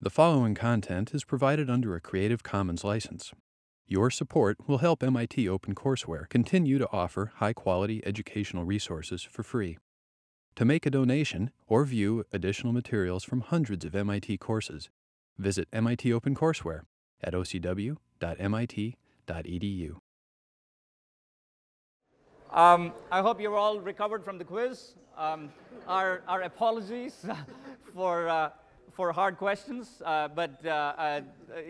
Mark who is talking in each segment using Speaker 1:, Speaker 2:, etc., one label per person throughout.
Speaker 1: The following content is provided under a Creative Commons license. Your support will help MIT OpenCourseware continue to offer high quality educational resources for free. To make a donation or view additional materials from hundreds of MIT courses, visit MIT OpenCourseware at ocw.mit.edu.
Speaker 2: Um, I hope you're all recovered from the quiz. Um, our, our apologies for, uh, for hard questions, uh, but uh, uh,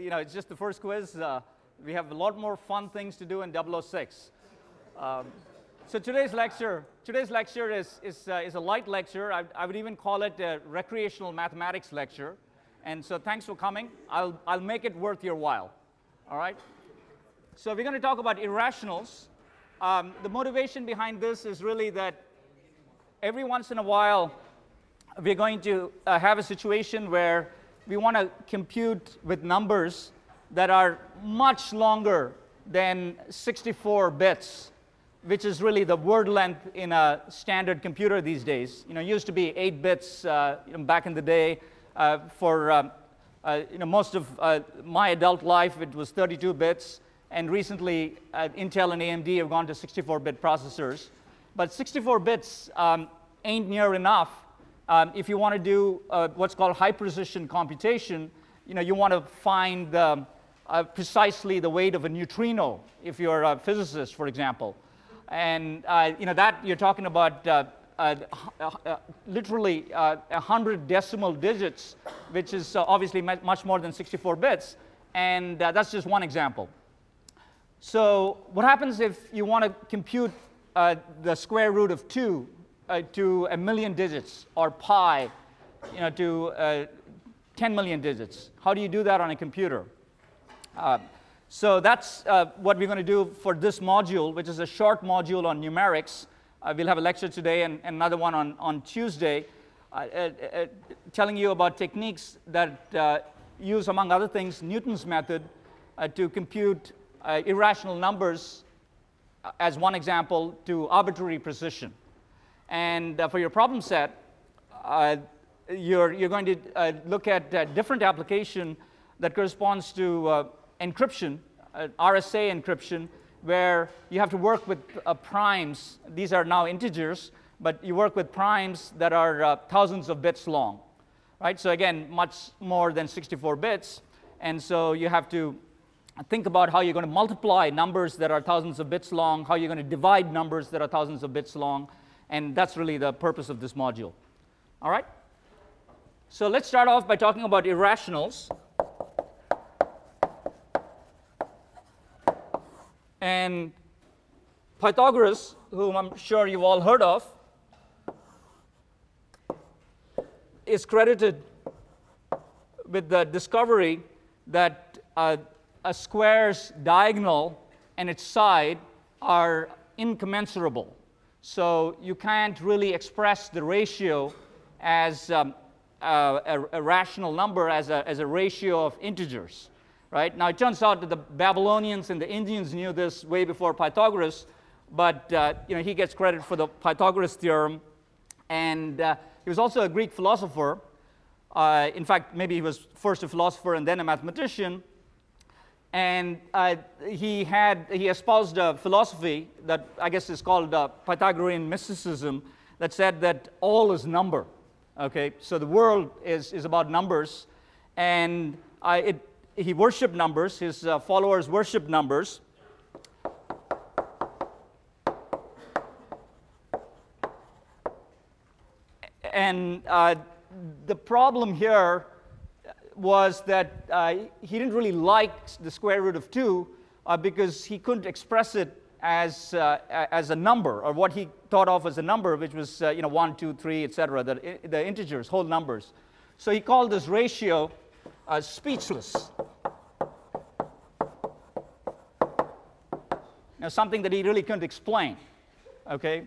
Speaker 2: you know, it's just the first quiz. Uh, we have a lot more fun things to do in 006. Um, so today's lecture, today's lecture is, is, uh, is a light lecture. I, I would even call it a recreational mathematics lecture. And so thanks for coming. I'll, I'll make it worth your while. All right? So we're going to talk about irrationals. Um, the motivation behind this is really that every once in a while we're going to uh, have a situation where we want to compute with numbers that are much longer than 64 bits, which is really the word length in a standard computer these days. You know, used to be 8 bits uh, back in the day. Uh, for um, uh, you know, most of uh, my adult life, it was 32 bits. And recently, uh, Intel and AMD have gone to 64-bit processors. But 64 bits um, ain't near enough. Um, if you want to do uh, what's called high-precision computation, you know, you want to find uh, precisely the weight of a neutrino, if you're a physicist, for example. And uh, you know, that you're talking about uh, uh, uh, literally uh, 100 decimal digits, which is obviously much more than 64 bits. And that's just one example. So what happens if you want to compute the square root of 2 uh, to a million digits or pi you know, to uh, 10 million digits? How do you do that on a computer? Uh, so that's uh, what we're going to do for this module, which is a short module on numerics. Uh, we'll have a lecture today and, and another one on, on Tuesday, telling you about techniques that use, among other things, Newton's method to compute uh, irrational numbers uh, as one example to arbitrary precision. And uh, for your problem set, uh, you're, you're going to uh, look at a different application that corresponds to encryption, RSA encryption, where you have to work with primes. These are now integers, but you work with primes that are thousands of bits long. Right? So again, much more than 64 bits. And so you have to think about how you're going to multiply numbers that are thousands of bits long, how you're going to divide numbers that are thousands of bits long, and that's really the purpose of this module. All right? So let's start off by talking about irrationals. And Pythagoras, whom I'm sure you've all heard of, is credited with the discovery that uh, a square's diagonal and its side are incommensurable. So you can't really express the ratio as um, uh, a, a, rational number as a, as a ratio of integers. Right? Now, it turns out that the Babylonians and the Indians knew this way before Pythagoras, but uh, you know, he gets credit for the Pythagoras theorem. And uh, he was also a Greek philosopher. Uh, in fact, maybe he was first a philosopher and then a mathematician and uh, he had he espoused a philosophy that I guess is called uh, Pythagorean mysticism that said that all is number. Okay, so the world is is about numbers, and uh, it, he worshipped numbers. His uh, followers worshipped numbers. And uh, the problem here was that uh, he didn't really like the square root of 2 uh, because he couldn't express it as, uh, as a number, or what he thought of as a number, which was uh, you know, 1, 2, 3, etc., the, the integers, whole numbers. So he called this ratio uh, speechless. Now, something that he really couldn't explain. Okay?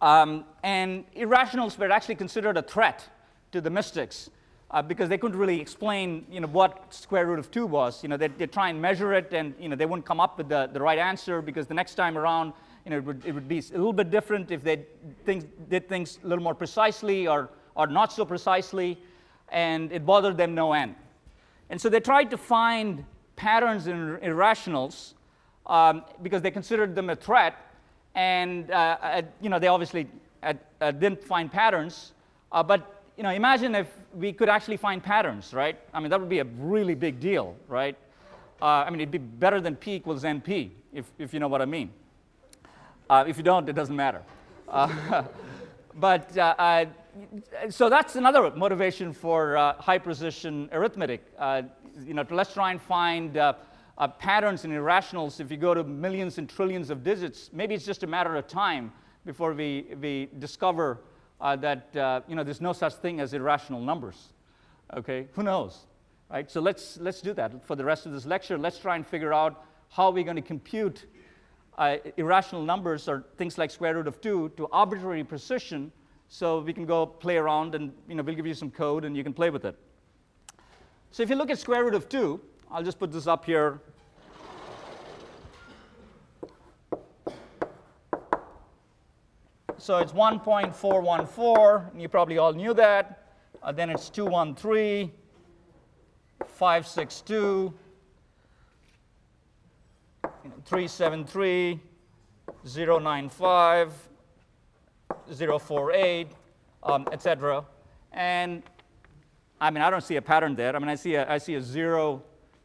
Speaker 2: Um, and irrationals were actually considered a threat to the mystics uh, because they couldn't really explain you know, what square root of 2 was. You know, they'd, they'd, try and measure it, and you know, they wouldn't come up with the, the right answer because the next time around you know, it, would, it would be a little bit different if they things, did things a little more precisely or, or not so precisely, and it bothered them no end. And so they tried to find patterns in irrationals um, because they considered them a threat. And uh, uh, you know, they obviously uh, didn't find patterns. But you know, imagine if we could actually find patterns, right? I mean, that would be a really big deal, right? Uh, I mean, it'd be better than P equals NP, if, if you know what I mean. Uh, if you don't, it doesn't matter. Uh, but uh, so that's another motivation for high precision arithmetic. you know, let's try and find uh, patterns in irrationals, if you go to millions and trillions of digits, maybe it's just a matter of time before we, we discover uh, that uh, you know, there's no such thing as irrational numbers. Okay, who knows? Right? So let's, let's do that for the rest of this lecture. Let's try and figure out how we're going to compute uh, irrational numbers or things like square root of 2 to arbitrary precision so we can go play around and you know, we'll give you some code and you can play with it. So if you look at square root of 2, I'll just put this up here. So it's 1.414, and you probably all knew that. Uh, then it's 213, 562, 373, 095, 048, um, etc. And I mean, I don't see a pattern there. I mean, I see a, I see a zero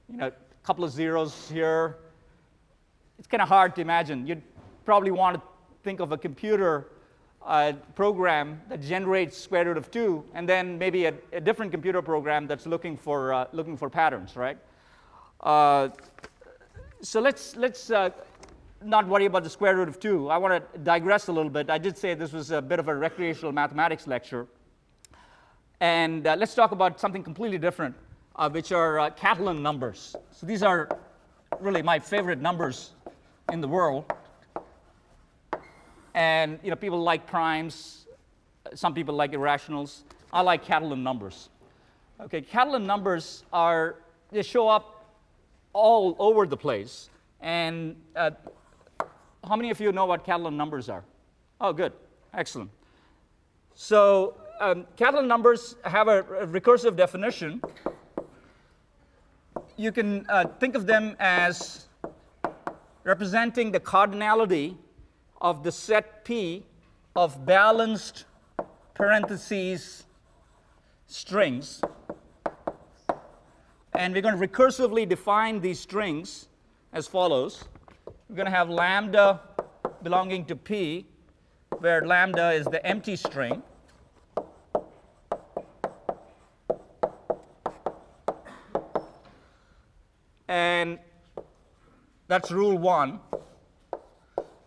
Speaker 2: you know, a couple of zeros here. It's kind of hard to imagine. You'd probably want to think of a computer uh, program that generates square root of 2, and then maybe a, a different computer program that's looking for, uh, looking for patterns, right? Uh, so let's, let's uh, not worry about the square root of 2. I want to digress a little bit. I did say this was a bit of a recreational mathematics lecture. And uh, let's talk about something completely different uh, which are uh, Catalan numbers. So these are really my favorite numbers in the world. And you know, people like primes, some people like irrationals. I like Catalan numbers. Okay, Catalan numbers are, they show up all over the place. And uh, how many of you know what Catalan numbers are? Oh, good, excellent. So um, Catalan numbers have a, a recursive definition you can uh, think of them as representing the cardinality of the set P of balanced parentheses strings. And we're going to recursively define these strings as follows. We're going to have lambda belonging to P, where lambda is the empty string. And that's rule one.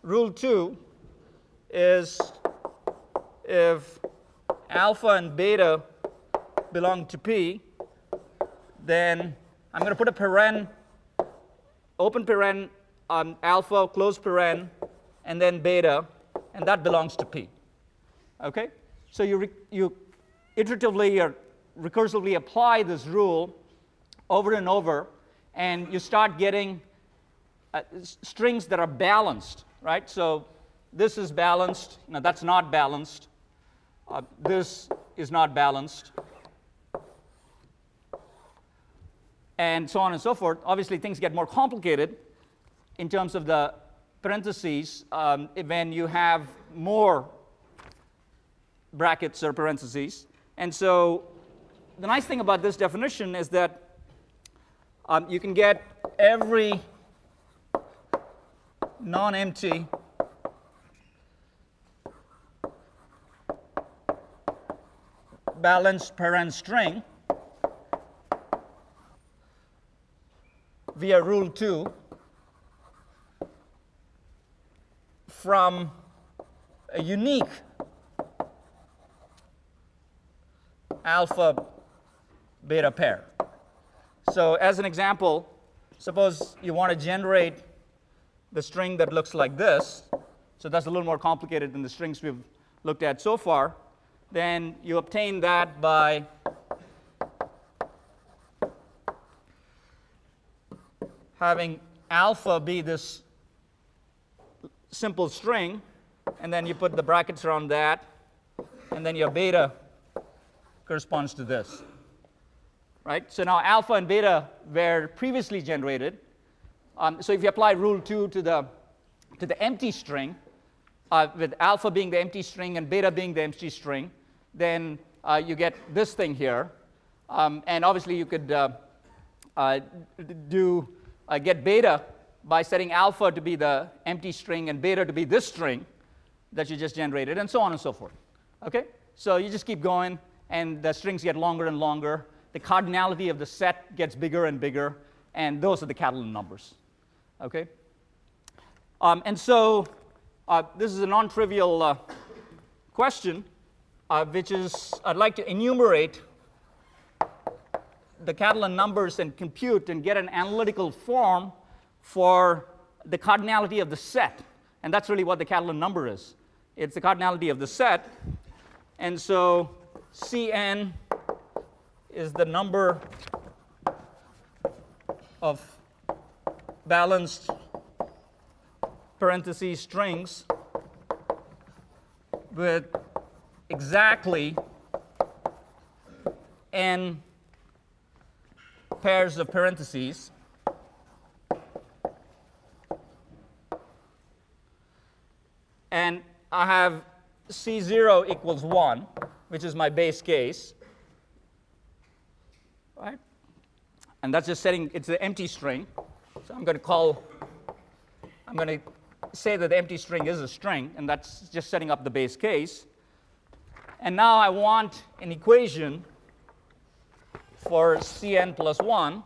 Speaker 2: Rule two is if alpha and beta belong to P, then I'm going to put a paren, open paren on alpha, close paren, and then beta, and that belongs to P. Okay? So you, you iteratively or recursively apply this rule over and over and you start getting uh, strings that are balanced, right? So this is balanced. Now that's not balanced. Uh, this is not balanced. And so on and so forth. Obviously, things get more complicated in terms of the parentheses um, when you have more brackets or parentheses. And so the nice thing about this definition is that um, you can get every non-empty. Balanced paren string. Via rule 2 from a unique alpha beta pair. So as an example, suppose you want to generate the string that looks like this. So that's a little more complicated than the strings we've looked at so far. Then you obtain that by having alpha be this simple string, and then you put the brackets around that, and then your beta corresponds to this. right? So now alpha and beta were previously generated. Um, so if you apply rule 2 to the, to the empty string, uh, with alpha being the empty string and beta being the empty string, then uh, you get this thing here. Um, and obviously you could uh, uh do uh, get beta by setting alpha to be the empty string and beta to be this string that you just generated, and so on and so forth. Okay? So you just keep going, and the strings get longer and longer. The cardinality of the set gets bigger and bigger, and those are the Catalan numbers. Okay? Um, and so uh, this is a non trivial uh, question, uh, which is I'd like to enumerate the Catalan numbers and compute and get an analytical form for the cardinality of the set. And that's really what the Catalan number is. It's the cardinality of the set. And so Cn is the number of balanced parentheses strings with exactly n pairs of parentheses and I have C0 equals 1, which is my base case. Right? And that's just setting, it's an empty string. I'm going to call, I'm going to say that the empty string is a string, and that's just setting up the base case. And now I want an equation for Cn plus 1.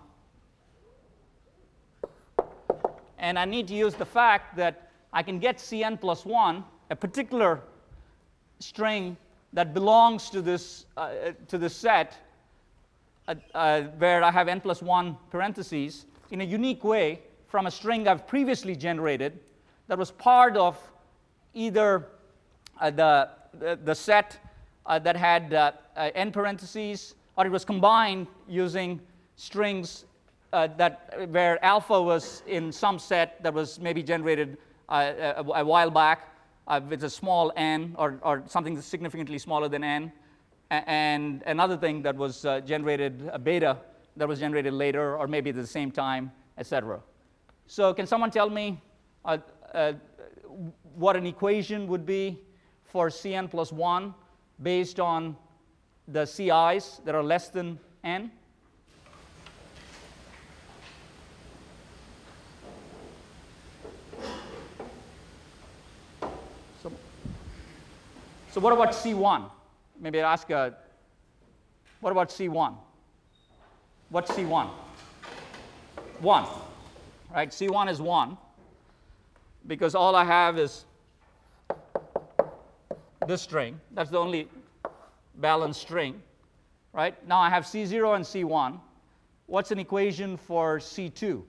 Speaker 2: And I need to use the fact that I can get Cn plus 1, a particular string that belongs to this, uh, to this set uh, uh, where I have n plus 1 parentheses in a unique way from a string I've previously generated that was part of either uh, the, the, the, set uh, that had uh, n parentheses or it was combined using strings that where alpha was in some set that was maybe generated a, a, while back uh, with a small n or, or something significantly smaller than n, and another thing that was uh, generated, a beta that was generated later or maybe at the same time, etc. So can someone tell me uh, uh, what an equation would be for Cn plus 1 based on the Ci's that are less than n? So what about C1? Maybe I'll ask, uh, what about C1? What's C1? 1, right? C1 is 1 because all I have is this string. That's the only balanced string, right? Now I have C0 and C1. What's an equation for C2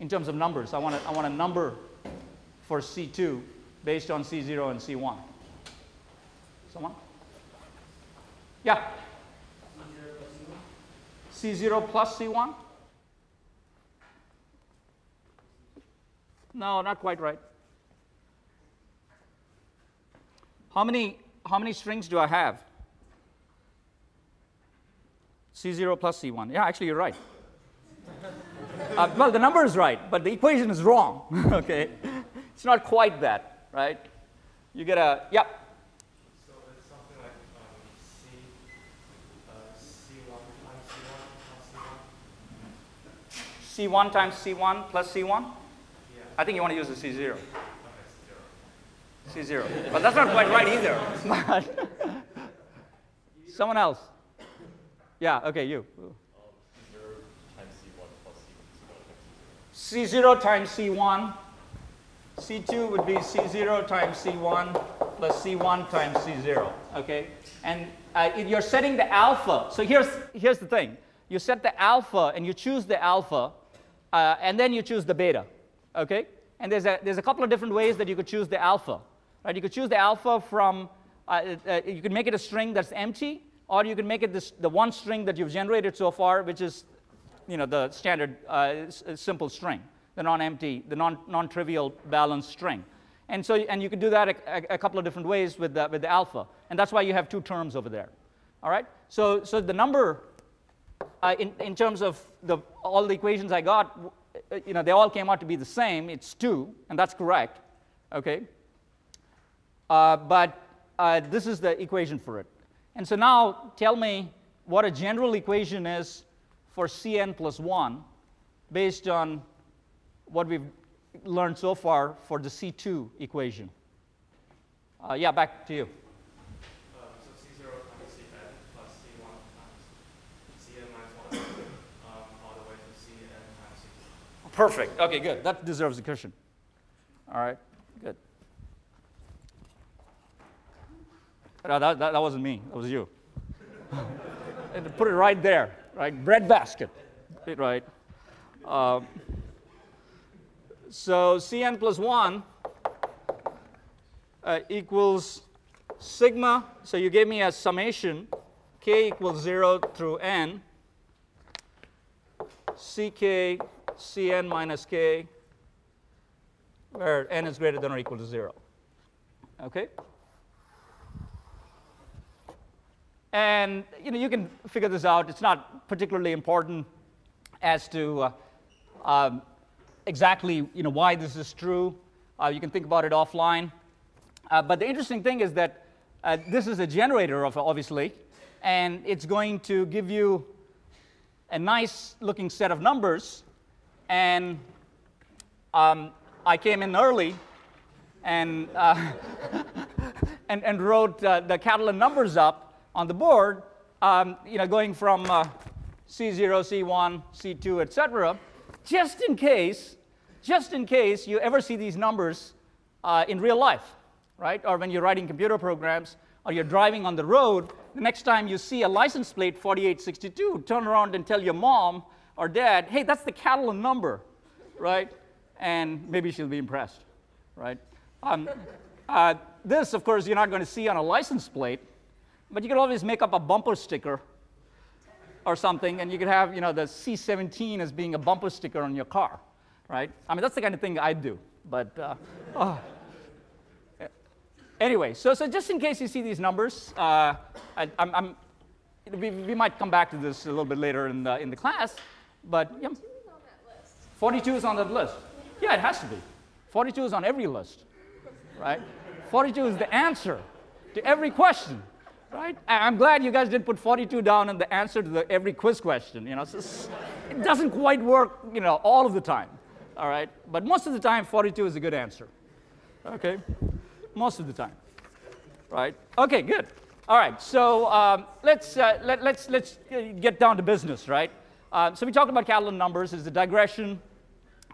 Speaker 2: in terms of numbers? I want, a, I want a number for C2 based on C0 and C1. Someone? Yeah. C0 plus C1? No, not quite right. How many, how many strings do I have? C0 plus C1. Yeah, actually, you're right. uh, well, the number is right, but the equation is wrong. okay? It's not quite that, right? You get a, yep. C1 times C1 plus C1? Yeah. I think you want to use the C0. Okay, C0. C0. But that's not quite right either. Someone else. Yeah, okay, you. C0 times C1. C2 would be C0 times C1 plus C1 times C0. Okay? And uh, you're setting the alpha. So here's, here's the thing. You set the alpha and you choose the alpha uh, and then you choose the beta, okay? And there's a, there's a couple of different ways that you could choose the alpha, right? You could choose the alpha from, uh, uh, you could make it a string that's empty, or you could make it this, the one string that you've generated so far, which is, you know, the standard uh, uh, simple string, the non-empty, the non, non-trivial balanced string. And so, and you could do that a, a, couple of different ways with the, with the alpha. And that's why you have two terms over there. All right? So, so the number uh, in, in terms of the, all the equations I got, uh, you know, they all came out to be the same. It's 2, and that's correct. Okay? Uh, but uh, this is the equation for it. And so now tell me what a general equation is for Cn plus 1 based on what we've learned so far for the C2 equation. Uh, yeah, back to you.
Speaker 3: Uh, so C0 times Cn plus C1 times Cn minus 1 um, all the way to Cn times C2.
Speaker 2: Perfect. Okay, good. That deserves a cushion. All right, good. No, that, that, that wasn't me. That was you. and put it right there, right? Bread basket, right? Um, so Cn plus 1 uh, equals sigma. So you gave me a summation, k equals 0 through n, ck cn minus k, where n is greater than or equal to 0. Okay? And you know, you can figure this out. It's not particularly important as to uh, um, exactly you know, why this is true. Uh, you can think about it offline. Uh, but the interesting thing is that uh, this is a generator, of, obviously, and it's going to give you a nice looking set of numbers. And um, I came in early and, uh, and, and, wrote uh, the Catalan numbers up on the board, um, you know, going from uh, C0, C1, C2, etc., just in case, just in case you ever see these numbers uh, in real life, right? Or when you're writing computer programs or you're driving on the road, the next time you see a license plate 4862, turn around and tell your mom or dad, hey, that's the Catalan number, right? And maybe she'll be impressed, right? Um, uh, this, of course, you're not going to see on a license plate, but you could always make up a bumper sticker or something, and you could have, you know, the C17 as being a bumper sticker on your car, right? I mean, that's the kind of thing I'd do. But uh, oh. anyway, so, so just in case you see these numbers, uh, I, I'm, I'm, we, we might come back to this a little bit later in the, in the class, but yeah. 42 is on that list. Yeah, it has to be. 42 is on every list, right? 42 is the answer to every question right? I'm glad you guys didn't put 42 down in the answer to the, every quiz question. You know, it doesn't quite work, you know, all of the time. All right, but most of the time, 42 is a good answer. Okay, most of the time, right? Okay, good. All right, so um, let's uh, let, let's let's get down to business, right? Uh, so we talked about Catalan numbers. Is a digression?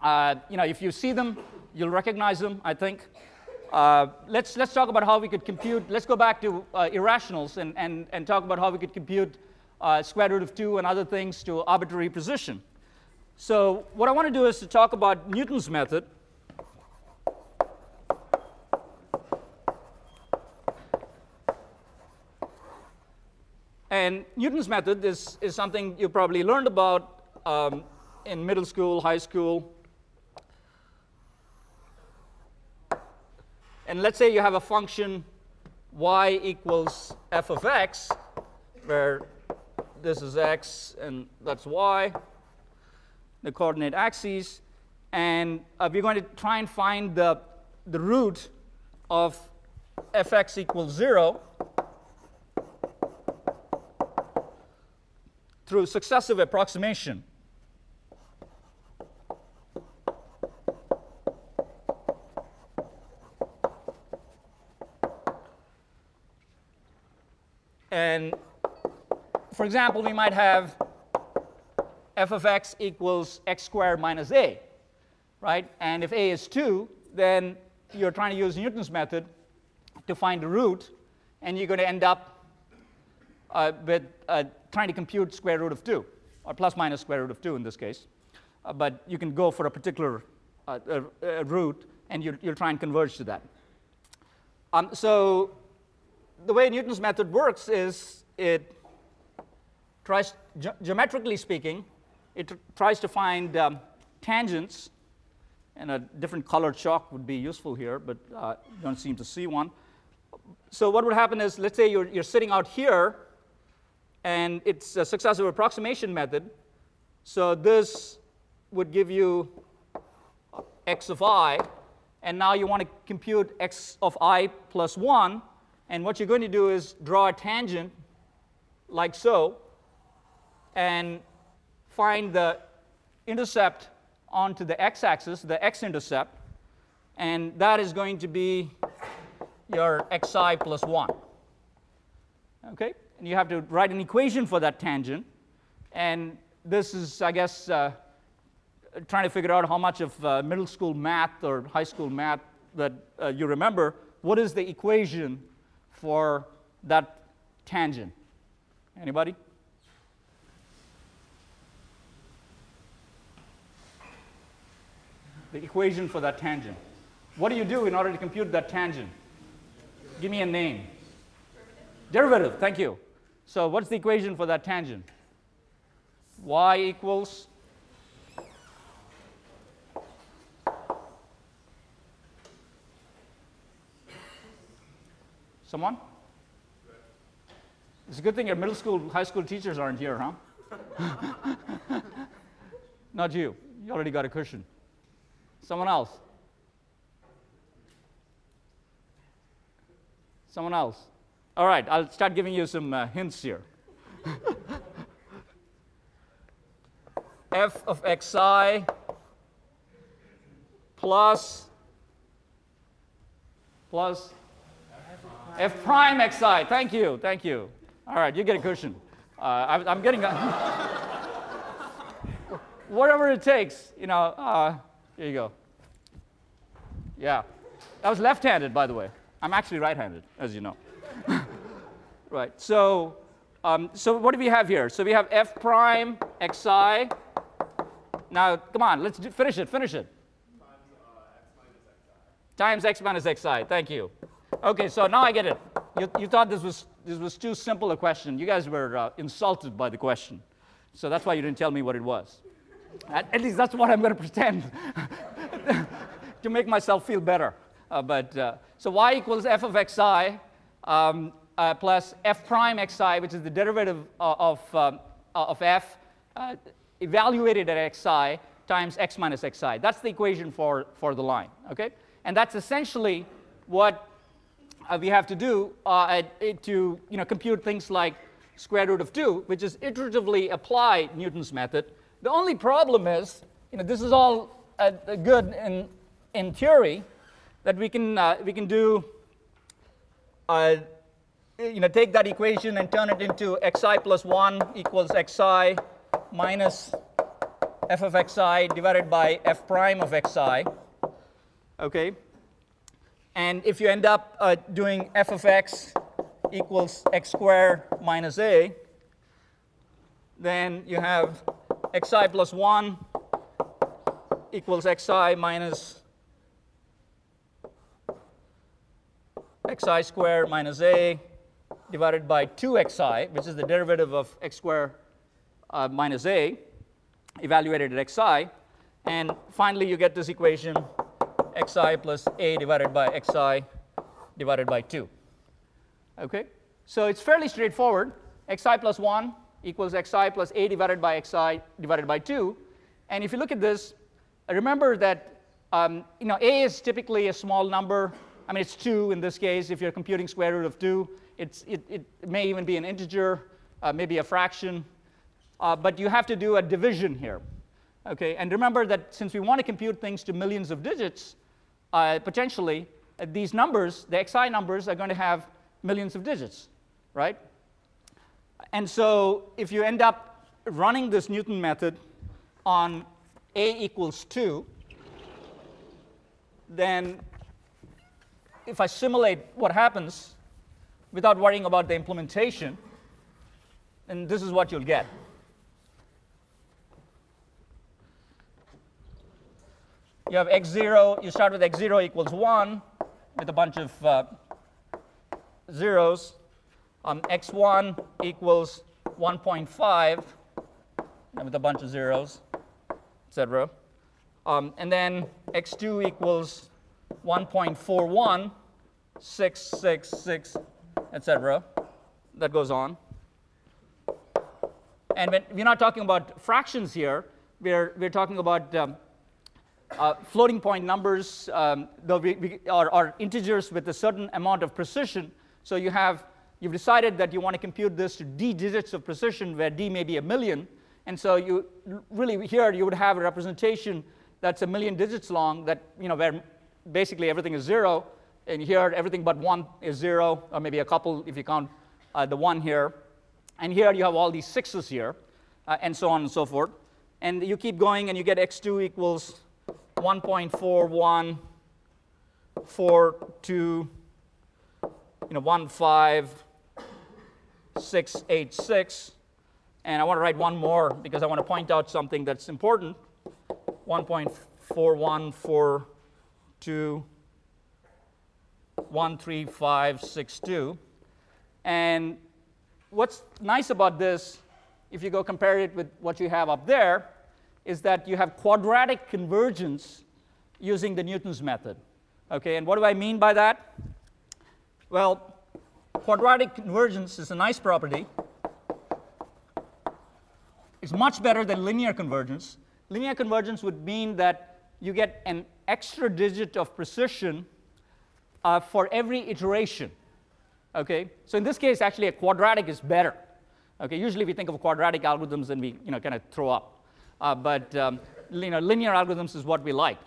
Speaker 2: Uh, you know, if you see them, you'll recognize them. I think. Uh, let's, let's talk about how we could compute, let's go back to uh, irrationals and, and, and talk about how we could compute uh, square root of 2 and other things to arbitrary precision. So what I want to do is to talk about Newton's method. And Newton's method is, is something you probably learned about um, in middle school, high school, And let's say you have a function y equals f of x, where this is x and that's y, the coordinate axes. And uh, we're going to try and find the, the root of fx equals 0 through successive approximation. And for example, we might have f of x equals x squared minus a, right? And if a is 2, then you're trying to use Newton's method to find the root, and you're going to end up uh, with uh, trying to compute square root of 2, or plus minus square root of 2 in this case. Uh, but you can go for a particular uh, root, and you will try and converge to that. Um, so the way Newton's method works is it tries, ge geometrically speaking, it tries to find um, tangents, and a different colored chalk would be useful here, but uh, don't seem to see one. So what would happen is, let's say you're, you're sitting out here, and it's a successive approximation method. So this would give you x of i, and now you want to compute x of i plus 1, and what you're going to do is draw a tangent like so, and find the intercept onto the x-axis, the x-intercept, and that is going to be your xi plus 1. Okay? And you have to write an equation for that tangent, and this is, I guess, uh, trying to figure out how much of uh, middle school math or high school math that uh, you remember. What is the equation for that tangent? Anybody? The equation for that tangent. What do you do in order to compute that tangent? Give me a name. Derivative. Derivative, thank you. So what's the equation for that tangent? y equals Someone? It's a good thing your middle school, high school teachers aren't here, huh? Not you. You already got a cushion. Someone else? Someone else? All right, I'll start giving you some uh, hints here. f of xi plus plus f prime xi. Thank you, thank you. All right, you get a cushion. Uh, I, am getting a whatever it takes. You know, uh, here you go. Yeah, that was left-handed, by the way. I'm actually right-handed, as you know. Right. So, um, so what do we have here? So we have f prime xi. Now, come on, let's do, finish it. Finish it. Times, uh, x minus xi. Thank you. Okay, so now I get it. You, you thought this was this was too simple a question. You guys were uh, insulted by the question, so that's why you didn't tell me what it was. At, at least that's what I'm going to pretend to make myself feel better. Uh, but uh, so y equals f of xi um, uh, plus f prime xi, which is the derivative uh, of, um, uh, of f, uh, evaluated at xi times x minus xi. That's the equation for, for the line, okay? And that's essentially what we have to do to you know, compute things like square root of 2, which is iteratively apply Newton's method. The only problem is, you know, this is all good in, in theory, that we can, uh, we can do, uh, you know, take that equation and turn it into xi plus 1 equals xi minus f of xi divided by f prime of xi. Okay? And if you end up uh, doing f of x equals x squared minus a, then you have xi plus 1 equals xi minus xi squared minus a divided by 2xi, which is the derivative of x squared uh, minus a, evaluated at xi. And finally, you get this equation xi plus a divided by xi divided by 2. Okay? So it's fairly straightforward. xi plus 1 equals xi plus a divided by xi divided by 2. And if you look at this, remember that um, you know, a is typically a small number I mean, it's 2 in this case. If you're computing square root of 2, it's, it, it may even be an integer, uh, maybe a fraction. Uh, but you have to do a division here. Okay, and remember that since we want to compute things to millions of digits, uh, potentially, uh, these numbers, the xi numbers, are going to have millions of digits, right? And so if you end up running this Newton method on a equals 2, then if I simulate what happens without worrying about the implementation, and this is what you'll get. You have x0, you start with x0 equals 1 with a bunch of uh, zeros. Um, x1 equals 1.5 and with a bunch of zeros, etc. Um, and then x2 equals 1.41, 6, 6, 6, etc. That goes on. And when, we're not talking about fractions here, we're, we're talking about um, uh, floating point numbers um, we, we, are, are integers with a certain amount of precision. So you have, you've decided that you want to compute this to d digits of precision where d may be a million. And so you really here you would have a representation that's a million digits long that, you know, where basically everything is zero. And here everything but one is zero, or maybe a couple if you count uh, the one here. And here you have all these sixes here, uh, and so on and so forth. And you keep going and you get x2 equals 1.4142, you know, 15686. And I want to write one more because I want to point out something that's important. 1.4142, 13562. And what's nice about this, if you go compare it with what you have up there, is that you have quadratic convergence using the Newton's method. Okay, and what do I mean by that? Well, quadratic convergence is a nice property. It's much better than linear convergence. Linear convergence would mean that you get an extra digit of precision uh, for every iteration. Okay, so in this case, actually, a quadratic is better. Okay, usually we think of quadratic algorithms and we, you know, kind of throw up. Uh, but um, you know, linear algorithms is what we like,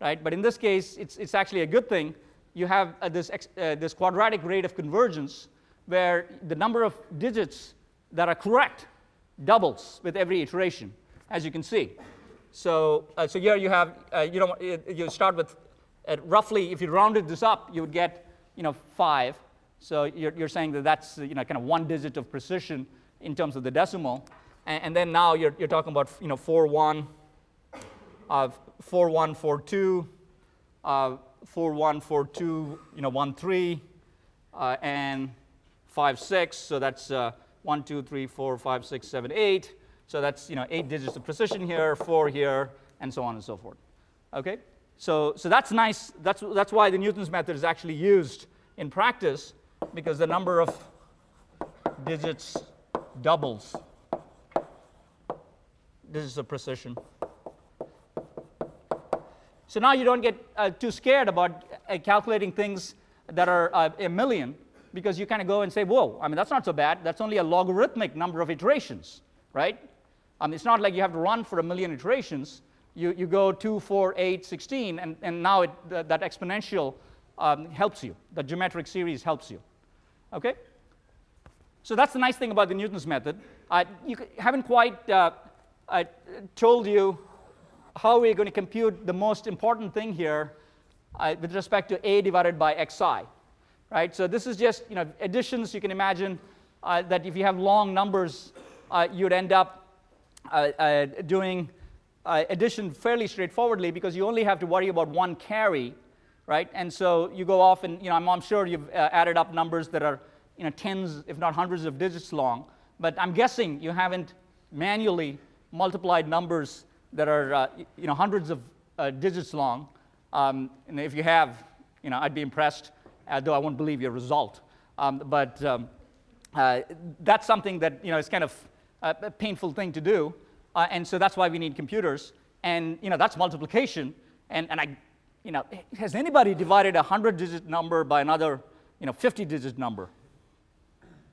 Speaker 2: right? But in this case, it's, it's actually a good thing. You have uh, this, uh, this quadratic rate of convergence where the number of digits that are correct doubles with every iteration, as you can see. So, uh, so here you have, uh, you, know, you start with roughly, if you rounded this up, you would get you know, 5. So you're, you're saying that that's you know, kind of one digit of precision in terms of the decimal. And, and then now you're, you're talking about you know, 4 1, uh, 4 1, 4 2, uh, 4 1, 4 2, you know, 1 3, uh, and 5 6. So that's uh, 1, 2, 3, 4, 5, 6, 7, 8. So that's you know, 8 digits of precision here, 4 here, and so on and so forth. Okay? So, so that's nice. That's, that's why the Newton's method is actually used in practice, because the number of digits doubles this is a precision. So now you don't get uh, too scared about uh, calculating things that are uh, a million because you kind of go and say, whoa, I mean, that's not so bad. That's only a logarithmic number of iterations, right? Um, it's not like you have to run for a million iterations. You, you go 2, 4, 8, 16, and, and now it, th that exponential um, helps you. The geometric series helps you. Okay? So that's the nice thing about the Newton's method. Uh, you haven't quite uh, I told you how we're going to compute the most important thing here uh, with respect to a divided by xi. Right? So this is just you know, additions. You can imagine uh, that if you have long numbers, uh, you'd end up uh, uh, doing uh, addition fairly straightforwardly because you only have to worry about one carry. Right? And so you go off and you know, I'm, I'm sure you've added up numbers that are you know, tens, if not hundreds of digits long. But I'm guessing you haven't manually multiplied numbers that are uh, you know, hundreds of uh, digits long. Um, and if you have, you know, I'd be impressed, uh, though I won't believe your result. Um, but um, uh, that's something that you know, is kind of a painful thing to do. Uh, and so that's why we need computers. And you know, that's multiplication. And, and I, you know, has anybody divided a 100 digit number by another you know, 50 digit number?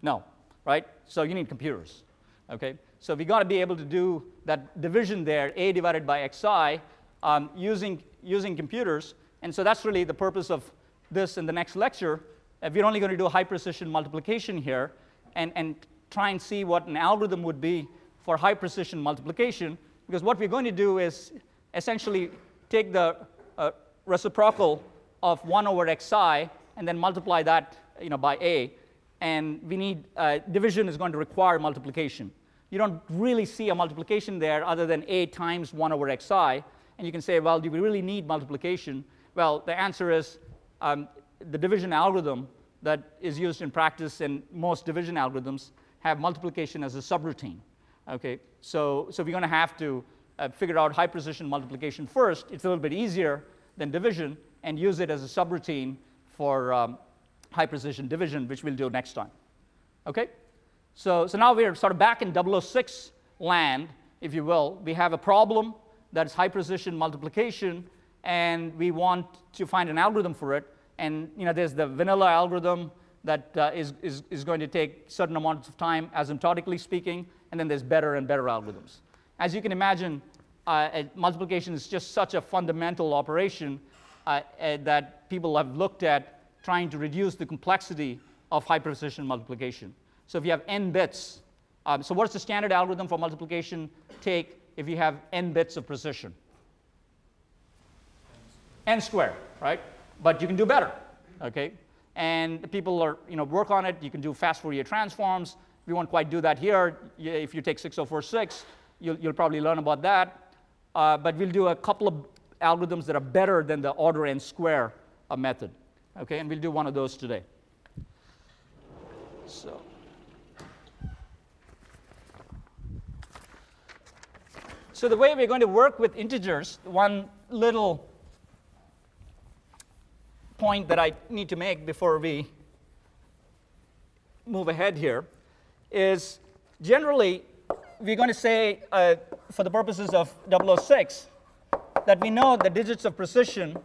Speaker 2: No, right? So you need computers. Okay? So we got to be able to do that division there, a divided by xi, um, using, using computers. And so that's really the purpose of this in the next lecture. Uh, we're only going to do high precision multiplication here and, and try and see what an algorithm would be for high precision multiplication. Because what we're going to do is essentially take the uh, reciprocal of 1 over xi and then multiply that you know, by a. And we need, uh, division is going to require multiplication you don't really see a multiplication there other than a times 1 over xi. And you can say, well, do we really need multiplication? Well, the answer is um, the division algorithm that is used in practice in most division algorithms have multiplication as a subroutine. Okay, so, so we're going to have to uh, figure out high precision multiplication first. It's a little bit easier than division and use it as a subroutine for um, high precision division, which we'll do next time. Okay? So, so now we're sort of back in 006 land, if you will. We have a problem that's high precision multiplication, and we want to find an algorithm for it. And you know, there's the vanilla algorithm that uh, is is, is going to take certain amounts of time, asymptotically speaking, and then there's better and better algorithms. As you can imagine, uh, multiplication is just such a fundamental operation uh, uh, that people have looked at trying to reduce the complexity of high precision multiplication. So if you have n bits, um, so what's the standard algorithm for multiplication take if you have n bits of precision? n squared, right? But you can do better, okay? And people are, you know, work on it. You can do fast Fourier transforms. We won't quite do that here. If you take 6046, you'll, you'll probably learn about that. Uh, but we'll do a couple of algorithms that are better than the order n square uh, method, okay? And we'll do one of those today. So. So the way we're going to work with integers, one little point that I need to make before we move ahead here is generally we're going to say, uh, for the purposes of 006, that we know the digits of precision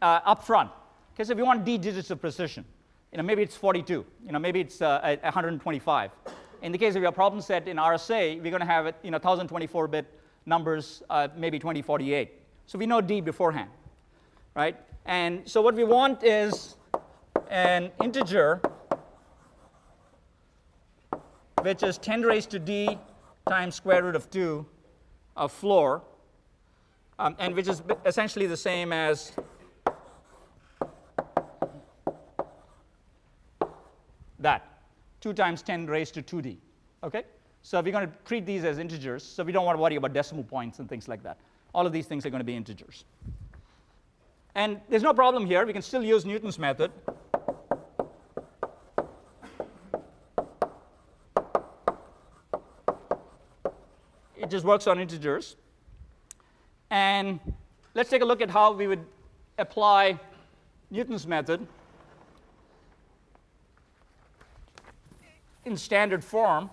Speaker 2: uh, up front. Because if you want d digits of precision, you know, maybe it's 42, you know, maybe it's uh, 125. In the case of your problem set in RSA, we're going to have you know, 1024-bit numbers, uh, maybe 2048. So we know d beforehand, right? And so what we want is an integer which is 10 raised to d times square root of 2 of floor, um, and which is essentially the same as that 2 times 10 raised to 2d. Okay? So we're going to treat these as integers, so we don't want to worry about decimal points and things like that. All of these things are going to be integers. And there's no problem here. We can still use Newton's method. Just works on integers. And let's take a look at how we would apply Newton's method in standard form.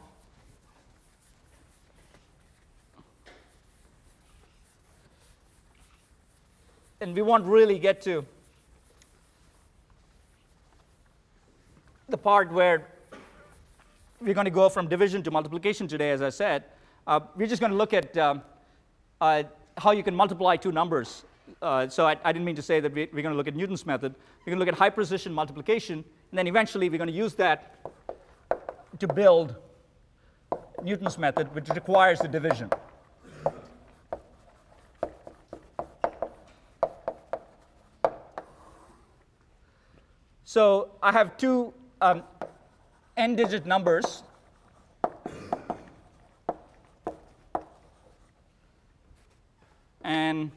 Speaker 2: And we won't really get to the part where we're going to go from division to multiplication today, as I said. Uh, we're just going to look at um, uh, how you can multiply two numbers. Uh, so I, I, didn't mean to say that we, are going to look at Newton's method. We're going to look at high precision multiplication, and then eventually we're going to use that to build Newton's method, which requires the division. So I have two um, n-digit numbers. And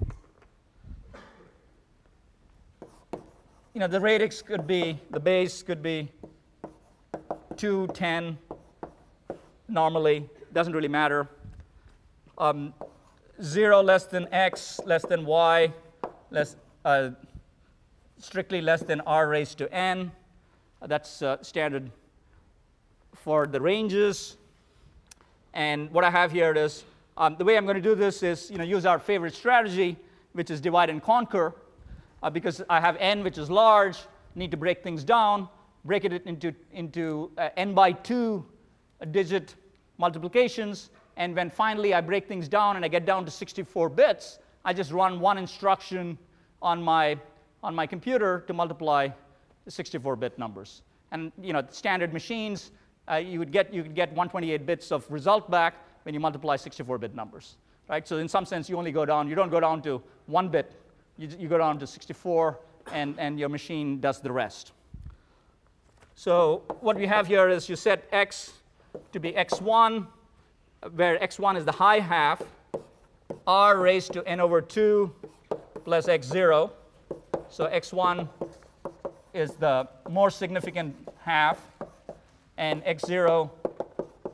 Speaker 2: you know the radix could be the base could be 2, 10, normally, doesn't really matter. Um, 0 less than x, less than y, less, uh, strictly less than r raised to n. That's uh, standard for the ranges. And what I have here is, um, the way I'm going to do this is you know, use our favorite strategy, which is divide and conquer, uh, because I have n, which is large, need to break things down break it into, into uh, n by 2 digit multiplications. And when finally I break things down and I get down to 64 bits, I just run one instruction on my, on my computer to multiply the 64-bit numbers. And you know, standard machines, uh, you, would get, you would get 128 bits of result back when you multiply 64-bit numbers. Right? So in some sense, you only go down, you don't go down to one bit, you, you go down to 64, and, and your machine does the rest. So what we have here is you set x to be x1, where x1 is the high half, r raised to n over 2 plus x0. So x1 is the more significant half, and x0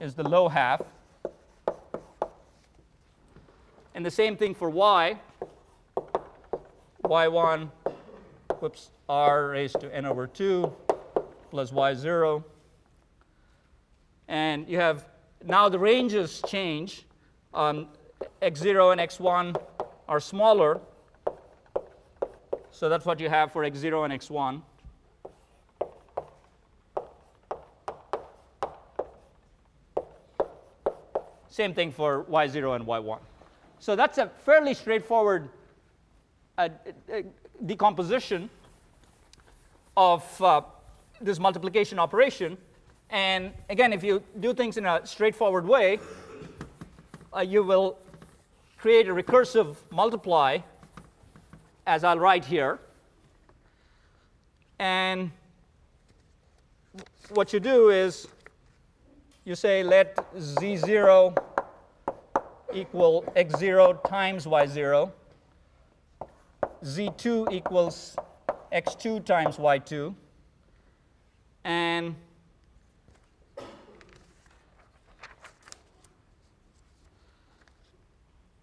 Speaker 2: is the low half. And the same thing for y. y1, whoops, r raised to n over 2 plus y0. And you have now the ranges change. Um, x0 and x1 are smaller. So that's what you have for x0 and x1. Same thing for y0 and y1. So that's a fairly straightforward uh, uh, decomposition of uh, this multiplication operation. And again, if you do things in a straightforward way, uh, you will create a recursive multiply, as I'll write here. And what you do is you say let z0 equal x0 times y0, z2 equals x2 times y2, and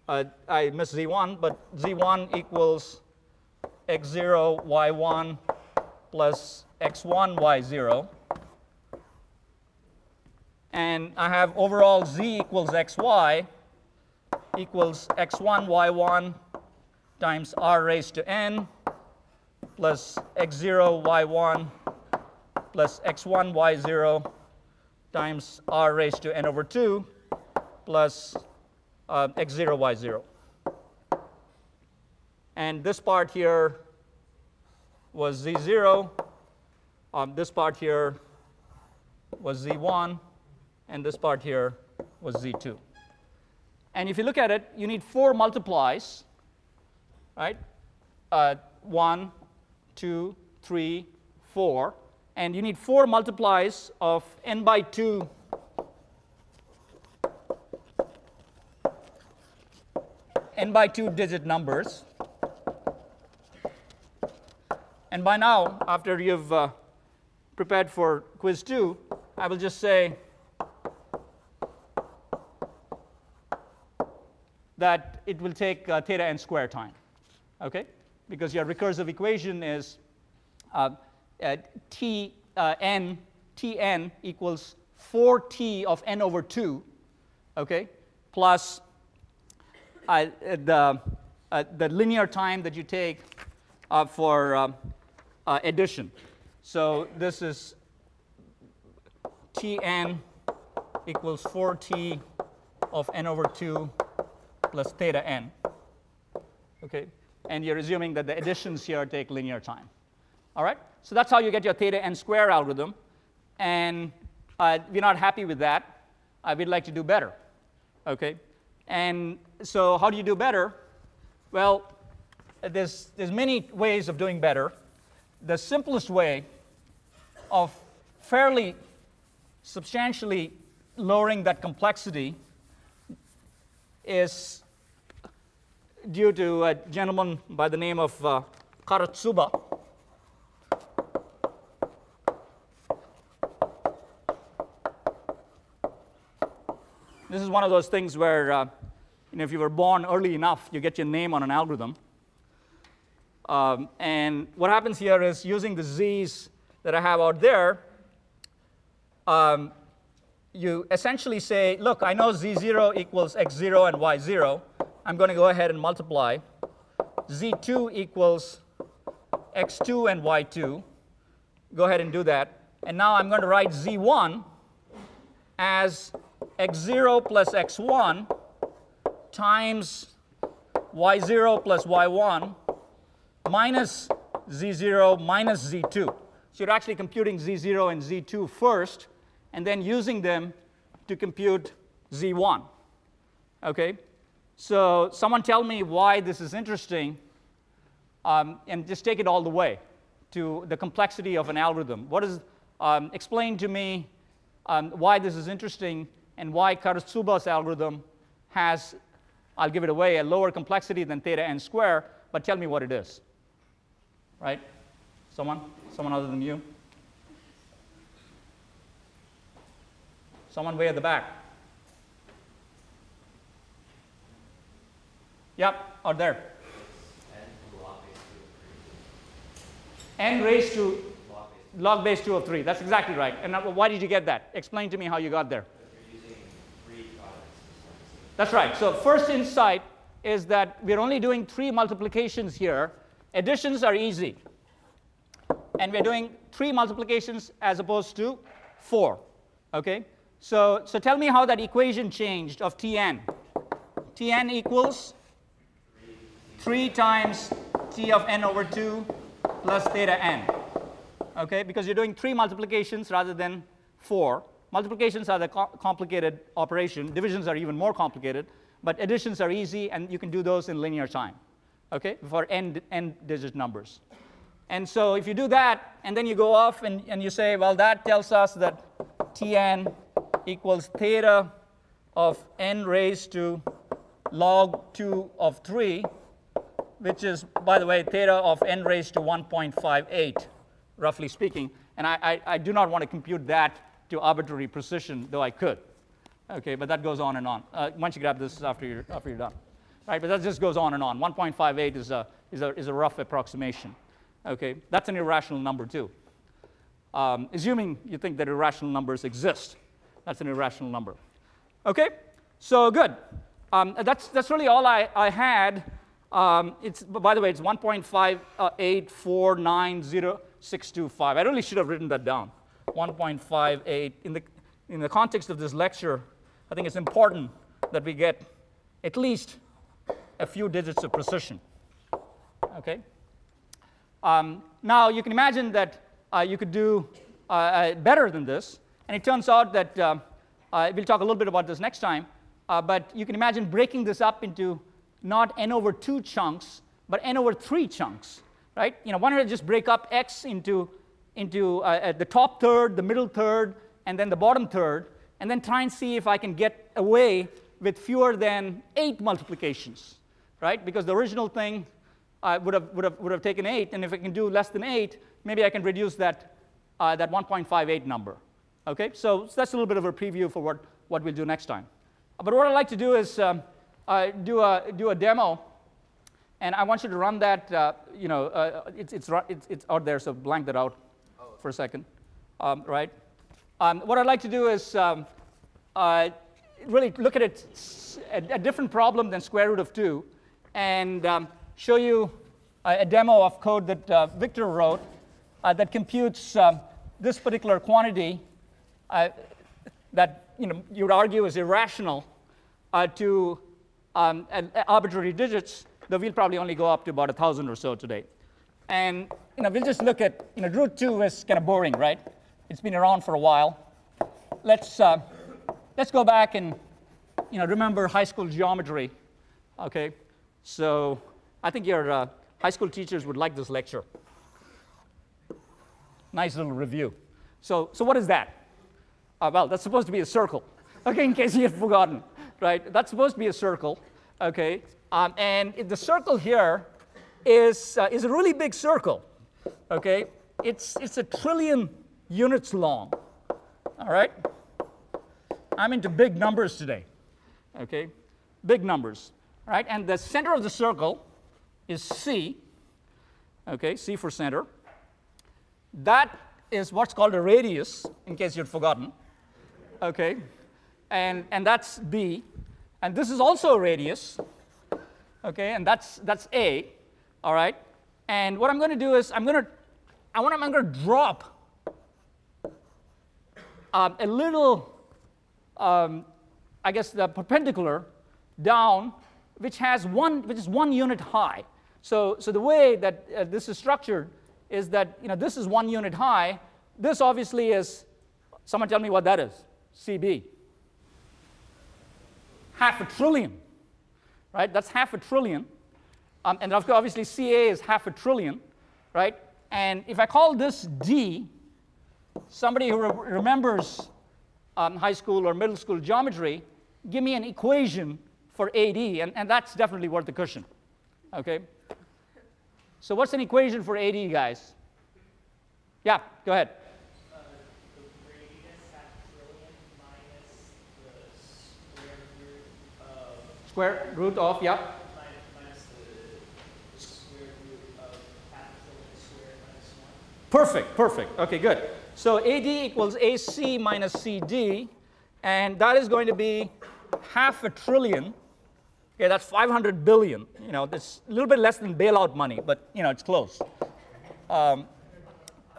Speaker 2: uh, I missed z1, but z1 equals x0 y1 plus x1 y0. And I have overall z equals xy equals x1 y1 times r raised to n plus x0 y1 plus x1 y0 times r raised to n over 2 plus uh, x0 y0. And this part here was z0. Um, this part here was z1. And this part here was z2. And if you look at it, you need four multiplies, right? Uh, one, two, three, four. And you need four multiplies of n by 2 n by 2 digit numbers. And by now, after you've uh, prepared for quiz 2, I will just say that it will take uh, theta n square time, okay? Because your recursive equation is uh, uh, t uh, n, tn equals 4t of n over 2, okay, plus uh, the, uh, the linear time that you take for addition. So this is tn equals 4t of n over 2 plus theta n. Okay? And you're assuming that the additions here take linear time. All right? So that's how you get your theta n square algorithm. And uh, we're not happy with that. Uh, we'd like to do better. Okay? And so how do you do better? Well, there's, there's many ways of doing better. The simplest way of fairly substantially lowering that complexity is due to a gentleman by the name of uh, Karatsuba. This is one of those things where, uh, you know, if you were born early enough, you get your name on an algorithm. Um, and what happens here is using the z's that I have out there, um, you essentially say, look, I know z0 equals x0 and y0. I'm going to go ahead and multiply. z2 equals x2 and y2. Go ahead and do that. And now I'm going to write z1 as x0 plus x1 times y0 plus y1 minus z0 minus z2. So you're actually computing z0 and z2 first and then using them to compute Z1. Okay? So someone tell me why this is interesting um, and just take it all the way to the complexity of an algorithm. What is, um, explain to me um, why this is interesting and why Karatsuba's algorithm has, I'll give it away, a lower complexity than theta n square, but tell me what it is. Right? Someone? Someone other than you? Someone way at the back. Yep, or there. n raised to log base 2 of 3. That's exactly right. And why did you get that? Explain to me how you got there. That's right. So first insight is that we're only doing three multiplications here. Additions are easy. And we're doing three multiplications as opposed to four. Okay? So, so tell me how that equation changed of Tn. Tn equals 3 times T of n over 2 plus theta n. Okay? Because you're doing three multiplications rather than four. Multiplications are the co complicated operation. Divisions are even more complicated. But additions are easy, and you can do those in linear time, okay, for n, n digit numbers. And so if you do that, and then you go off and, and you say, well, that tells us that Tn equals theta of n raised to log 2 of 3, which is, by the way, theta of n raised to 1.58, roughly speaking. And I, I, I do not want to compute that to arbitrary precision, though I could. Okay, but that goes on and on. Uh, once you grab this after you're, after you're done. Right, but that just goes on and on. 1.58 is a, is, a, is a rough approximation. Okay, that's an irrational number too. Um, assuming you think that irrational numbers exist, that's an irrational number. Okay, so good. Um, that's, that's really all I, I had. Um, it's, by the way, it's 1.58490.625. Uh, I really should have written that down. 1.58. In the, in the context of this lecture, I think it's important that we get at least a few digits of precision. Okay? Um, now, you can imagine that uh, you could do uh, uh, better than this. And it turns out that uh, uh, we'll talk a little bit about this next time. But you can imagine breaking this up into not n over 2 chunks, but n over 3 chunks. Right? You know, why don't I just break up x into, into the top third, the middle third, and then the bottom third, and then try and see if I can get away with fewer than eight multiplications, right? Because the original thing uh, would, have, would, have, would have taken eight, and if I can do less than eight, maybe I can reduce that, uh, that 1.58 number. Okay, so, so, that's a little bit of a preview for what, what we'll do next time. But what I'd like to do is um, uh, do, a, do a demo, and I want you to run that, uh, you know, uh, it's, it's, it's, it's out there, so blank that out for a second, um, right? Um, what I'd like to do is um, uh, really look at it, a, a, different problem than square root of 2, and um, show you a, a, demo of code that uh, Victor wrote uh, that computes um, this particular quantity uh, that you, know, you would argue is irrational uh, to um, arbitrary digits, though we'll probably only go up to about 1,000 or so today. And you know, we'll just look at, you know, root 2 is kind of boring, right? It's been around for a while. Let's, uh, let's go back and you know, remember high school geometry. Okay, so I think your uh, high school teachers would like this lecture. Nice little review. So, so what is that? Uh, well, that's supposed to be a circle. Okay, in case you had forgotten, right? That's supposed to be a circle. Okay, um, and the circle here is uh, is a really big circle. Okay, it's it's a trillion units long. All right? I'm into big numbers today. Okay? Big numbers. right? And the center of the circle is C. Okay, C for center. That is what's called a radius, in case you'd forgotten. Okay? And, and that's B. And this is also a radius. Okay, and that's, that's A. All right? And what I'm going to do is I'm going to I want I'm going to drop um, a little, um, I guess, the perpendicular down, which has one, which is one unit high. So, so the way that uh, this is structured is that you know this is one unit high. This obviously is. Someone tell me what that is. CB. Half a trillion, right? That's half a trillion. Um, and obviously CA is half a trillion, right? And if I call this D, somebody who re remembers um, high school or middle school geometry, give me an equation for AD, and, and that's definitely worth the cushion. Okay? So what's an equation for AD, guys? Yeah, go ahead. Square root of, yeah. Perfect, perfect. Okay, good. So AD equals AC minus CD, and that is going to be half a trillion. Okay, that's 500 billion. You know, that's a little bit less than bailout money, but you know, it's close. Um,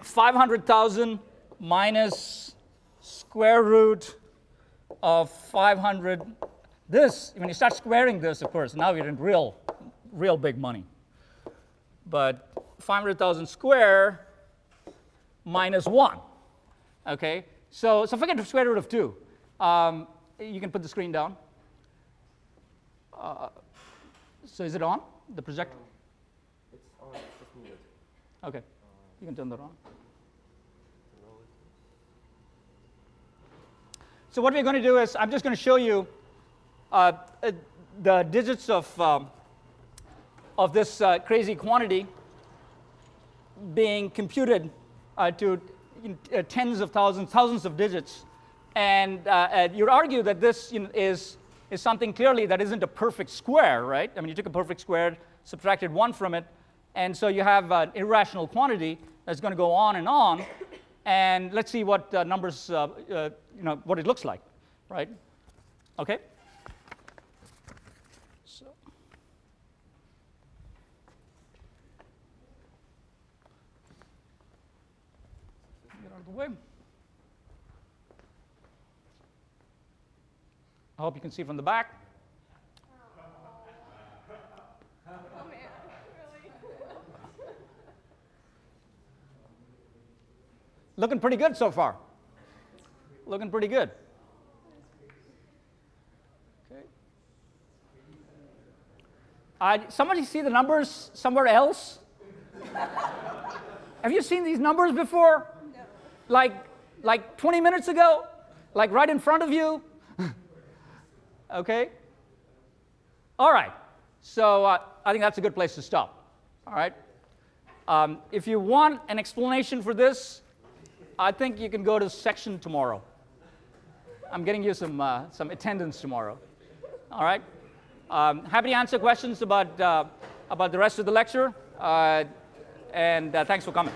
Speaker 2: 500,000 minus square root of 500. This, when you start squaring this, of course, now you're in real, real big money. But 500,000 square minus 1. Okay? So, so forget the square root of 2. Um, you can put the screen down. Uh, so is it on, the projector?
Speaker 4: It's on, it's just muted.
Speaker 2: Okay. You can turn that on. So what we're going to do is I'm just going to show you uh, uh, the digits of, um, of this uh, crazy quantity being computed uh, to uh, tens of thousands, thousands of digits. And, you'd argue that this you know, is, is something clearly that isn't a perfect square, right? I mean, you took a perfect square, subtracted one from it, and so you have an irrational quantity that's going to go on and on. And let's see what numbers, you know, what it looks like, right? Okay? So. I hope you can see from the back. Looking pretty good so far. Looking pretty good. Okay. Uh, somebody see the numbers somewhere else? Have you seen these numbers before? Like, like 20 minutes ago? Like right in front of you? okay? All right. So uh, I think that's a good place to stop. All right? Um, if you want an explanation for this, I think you can go to section tomorrow. I'm getting you some, uh, some attendance tomorrow. All right? Um, happy to answer questions about, uh, about the rest of the lecture. Uh, and uh, thanks for coming.